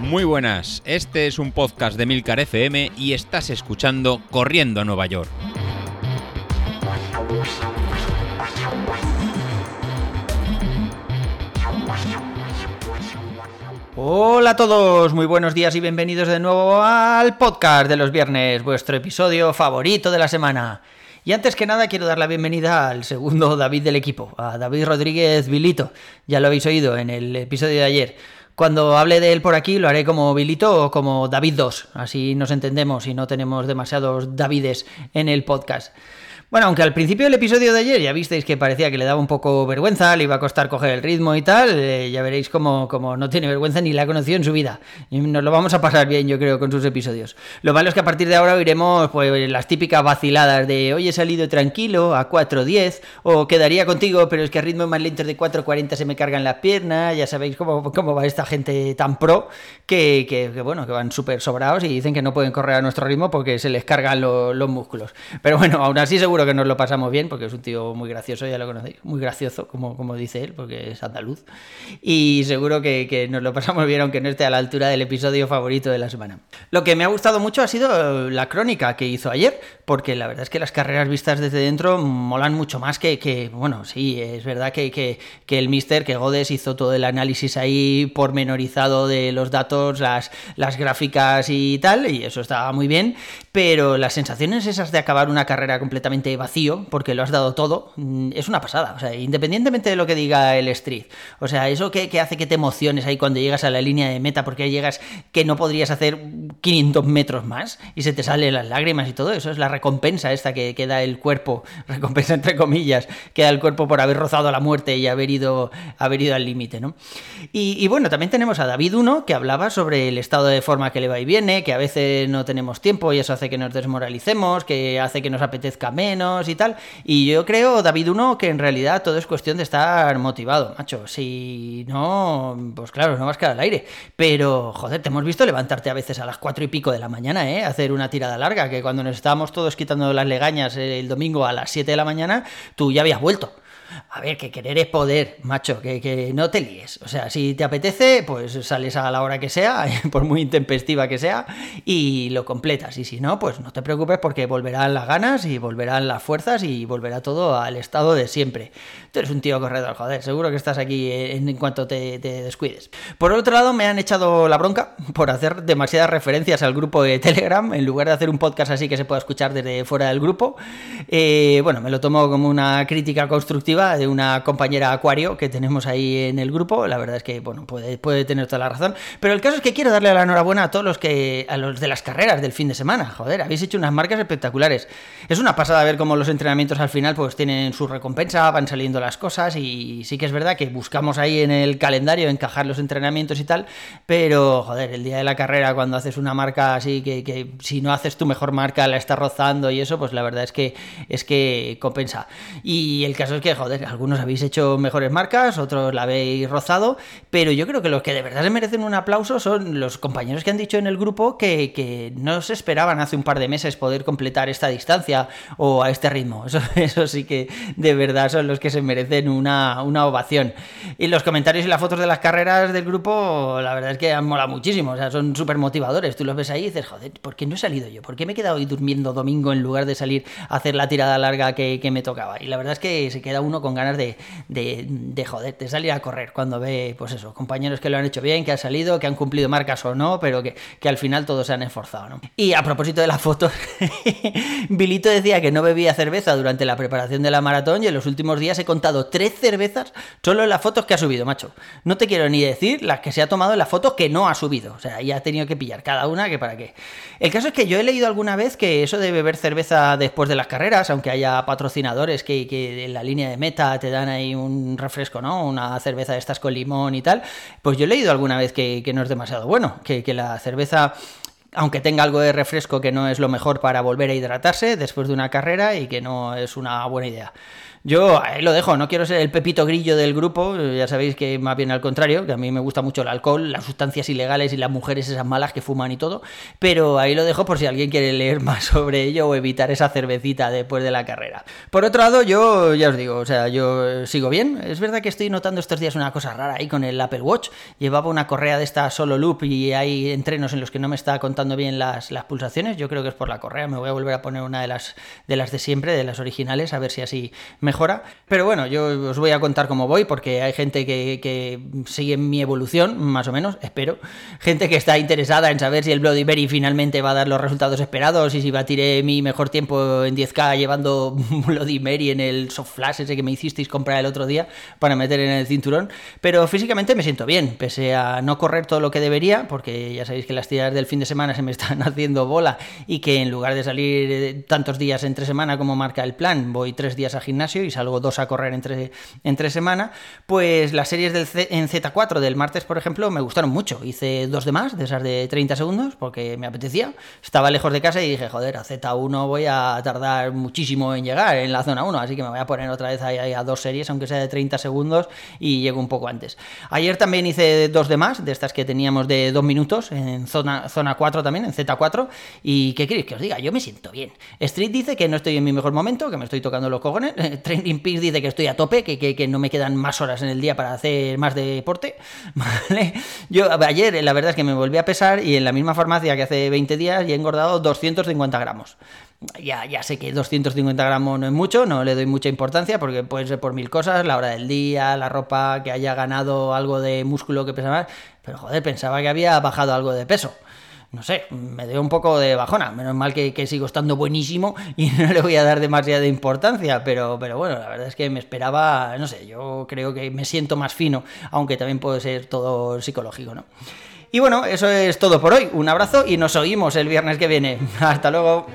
Muy buenas, este es un podcast de Milcar FM y estás escuchando Corriendo a Nueva York. Hola a todos, muy buenos días y bienvenidos de nuevo al podcast de los viernes, vuestro episodio favorito de la semana. Y antes que nada quiero dar la bienvenida al segundo David del equipo, a David Rodríguez Vilito. Ya lo habéis oído en el episodio de ayer. Cuando hable de él por aquí lo haré como Vilito o como David 2, así nos entendemos y no tenemos demasiados Davides en el podcast. Bueno, aunque al principio del episodio de ayer ya visteis que parecía que le daba un poco vergüenza, le iba a costar coger el ritmo y tal, eh, ya veréis como, como no tiene vergüenza ni la ha conocido en su vida. Y nos lo vamos a pasar bien, yo creo, con sus episodios. Lo malo es que a partir de ahora oiremos pues, las típicas vaciladas de hoy he salido tranquilo a 4.10 o quedaría contigo, pero es que a ritmo más lento de 4.40 se me cargan las piernas, ya sabéis cómo, cómo va esta gente tan pro que, que, bueno, que van súper sobrados y dicen que no pueden correr a nuestro ritmo porque se les cargan los músculos. Pero bueno, aún así seguro que nos lo pasamos bien, porque es un tío muy gracioso, ya lo conocéis, muy gracioso, como, como dice él, porque es andaluz. Y seguro que, que, nos lo pasamos bien, aunque no esté a la altura del episodio favorito de la semana. Lo que me ha gustado mucho ha sido la crónica que hizo ayer, porque la verdad es que las carreras vistas desde dentro molan mucho más que, que bueno, sí, es verdad que, que, que el mister, que Godes hizo todo el análisis ahí pormenorizado de los datos, las, las gráficas y tal, y eso estaba muy bien, pero las sensaciones esas de acabar una carrera completamente vacío, porque lo has dado todo, mm, es una pasada. O sea, independientemente de lo que diga el Street. O sea, eso que, que, hace que te emociones ahí cuando llegas a la línea de meta, porque llegas que no podrías hacer 500 metros más y se te salen las lágrimas y todo eso, es la recompensa esta que, que da el cuerpo, recompensa entre comillas, que da el cuerpo por haber rozado la muerte y haber ido, haber ido al límite, ¿no? Y, bueno, también tenemos a David 1 que hablaba sobre el estado de forma que le va y viene, que a veces no tenemos tiempo y eso hace que nos desmoralicemos, que hace que nos apetezca menos y tal. Y yo creo, David 1, que en realidad todo es cuestión de estar motivado, macho. Si no, pues claro, no vas a quedar al aire. Pero, joder, te hemos visto levantarte a veces a las cuatro y pico de la mañana, ¿eh? Hacer una tirada larga, que cuando nos estábamos todos quitando las legañas el domingo a las 7 de la mañana, tú ya habías vuelto. A ver, que querer es poder, macho, que, que, no te líes. O sea, si te apetece, pues sales a la hora que sea, por muy intempestiva que sea, y lo completas. Y si no, pues no te preocupes porque volverán las ganas y volverán las fuerzas y volverá todo al estado de siempre. Tú eres un tío corredor, joder, seguro que estás aquí en, cuanto te, te, descuides. Por otro lado, me han echado la bronca por hacer demasiadas referencias al grupo de Telegram, en lugar de hacer un podcast así que se pueda escuchar desde fuera del grupo. Eh, bueno, me lo tomo como una crítica constructiva de una compañera Acuario que tenemos ahí en el grupo. La verdad es que, bueno, puede, puede tener toda la razón. Pero el caso es que quiero darle la enhorabuena a todos los que. a los de las carreras del fin de semana. Joder, habéis hecho unas marcas espectaculares. Es una pasada ver cómo los entrenamientos al final, pues tienen su recompensa, van saliendo las cosas. Y sí que es verdad que buscamos ahí en el calendario encajar los entrenamientos y tal. Pero, joder, el día de la carrera, cuando haces una marca así, que, que si no haces tu mejor marca, la estás rozando y eso, pues la verdad es que es que compensa. Y el caso es que, joder, algunos habéis hecho mejores marcas, otros la habéis rozado, pero yo creo que los que de verdad se merecen un aplauso son los compañeros que han dicho en el grupo que, que no se esperaban hace un par de meses poder completar esta distancia o a este ritmo. Eso, eso sí que de verdad son los que se merecen una, una ovación. Y los comentarios y las fotos de las carreras del grupo, la verdad es que han molado muchísimo, o sea, son súper motivadores. Tú los ves ahí y dices, joder, ¿por qué no he salido yo? ¿Por qué me he quedado hoy durmiendo domingo en lugar de salir a hacer la tirada larga que, que me tocaba? Y la verdad es que se queda uno con ganas de, de, de, joder, de salir a correr cuando ve, pues eso, compañeros que lo han hecho bien, que han salido, que han cumplido marcas o no, pero que, que al final todos se han esforzado, ¿no? Y a propósito de las fotos, Bilito decía que no bebía cerveza durante la preparación de la maratón y en los últimos días he contado tres cervezas solo en las fotos que ha subido, macho. No te quiero ni decir las que se ha tomado en las fotos que no ha subido, o sea, ya ha tenido que pillar cada una que para qué. El caso es que yo he leído alguna vez que eso de beber cerveza después de las carreras, aunque haya patrocinadores que, que en la línea de te dan ahí un refresco, ¿no? Una cerveza de estas con limón y tal. Pues yo he leído alguna vez que, no es demasiado bueno, que la cerveza aunque tenga algo de refresco que no es lo mejor para volver a hidratarse después de una carrera y que no es una buena idea. Yo ahí lo dejo, no quiero ser el pepito grillo del grupo, ya sabéis que más bien al contrario, que a mí me gusta mucho el alcohol, las sustancias ilegales y las mujeres esas malas que fuman y todo, pero ahí lo dejo por si alguien quiere leer más sobre ello o evitar esa cervecita después de la carrera. Por otro lado, yo ya os digo, o sea, yo sigo bien, es verdad que estoy notando estos días una cosa rara ahí con el Apple Watch, llevaba una correa de esta solo loop y hay entrenos en los que no me está contando bien las, las pulsaciones, yo creo que es por la correa, me voy a volver a poner una de las de las de siempre, de las originales, a ver si así mejora. Pero bueno, yo os voy a contar cómo voy, porque hay gente que, que sigue mi evolución, más o menos, espero. Gente que está interesada en saber si el Bloody Berry finalmente va a dar los resultados esperados y si batiré mi mejor tiempo en 10K llevando Bloody Mary en el soft flash ese que me hicisteis comprar el otro día para meter en el cinturón. Pero físicamente me siento bien, pese a no correr todo lo que debería, porque ya sabéis que las tiradas del fin de semana se me están haciendo bola y que en lugar de salir tantos días entre semana como marca el plan, voy tres días al gimnasio y salgo dos a correr entre, entre semana, pues las series en Z4 del martes, por ejemplo, me gustaron mucho. Hice dos de más, de esas de 30 segundos, porque me apetecía. Estaba lejos de casa y dije, joder, a Z1 voy a tardar muchísimo en llegar en la zona 1, así que me voy a poner otra vez ahí a dos series, aunque sea de 30 segundos, y llego un poco antes. Ayer también hice dos de más, de estas que teníamos de dos minutos, en zona, zona 4 también, en Z4, y ¿qué queréis que os diga? Yo me siento bien. Street dice que no estoy en mi mejor momento, que me estoy tocando los cojones. Training dice que estoy a tope, que, que, no me quedan más horas en el día para hacer más deporte. ¿vale? Yo ayer la verdad es que me volví a pesar y en la misma farmacia que hace 20 días y he engordado 250 gramos. Ya, ya sé que 250 gramos no es mucho, no le doy mucha importancia porque puede ser por mil cosas, la hora del día, la ropa, que haya ganado algo de músculo que pesa más, pero joder, pensaba que había bajado algo de peso no sé, me dio un poco de bajona. Menos mal que, sigo estando buenísimo y no le voy a dar demasiada importancia, pero, pero bueno, la verdad es que me esperaba, no sé, yo creo que me siento más fino, aunque también puede ser todo psicológico, ¿no? Y bueno, eso es todo por hoy. Un abrazo y nos oímos el viernes que viene. Hasta luego.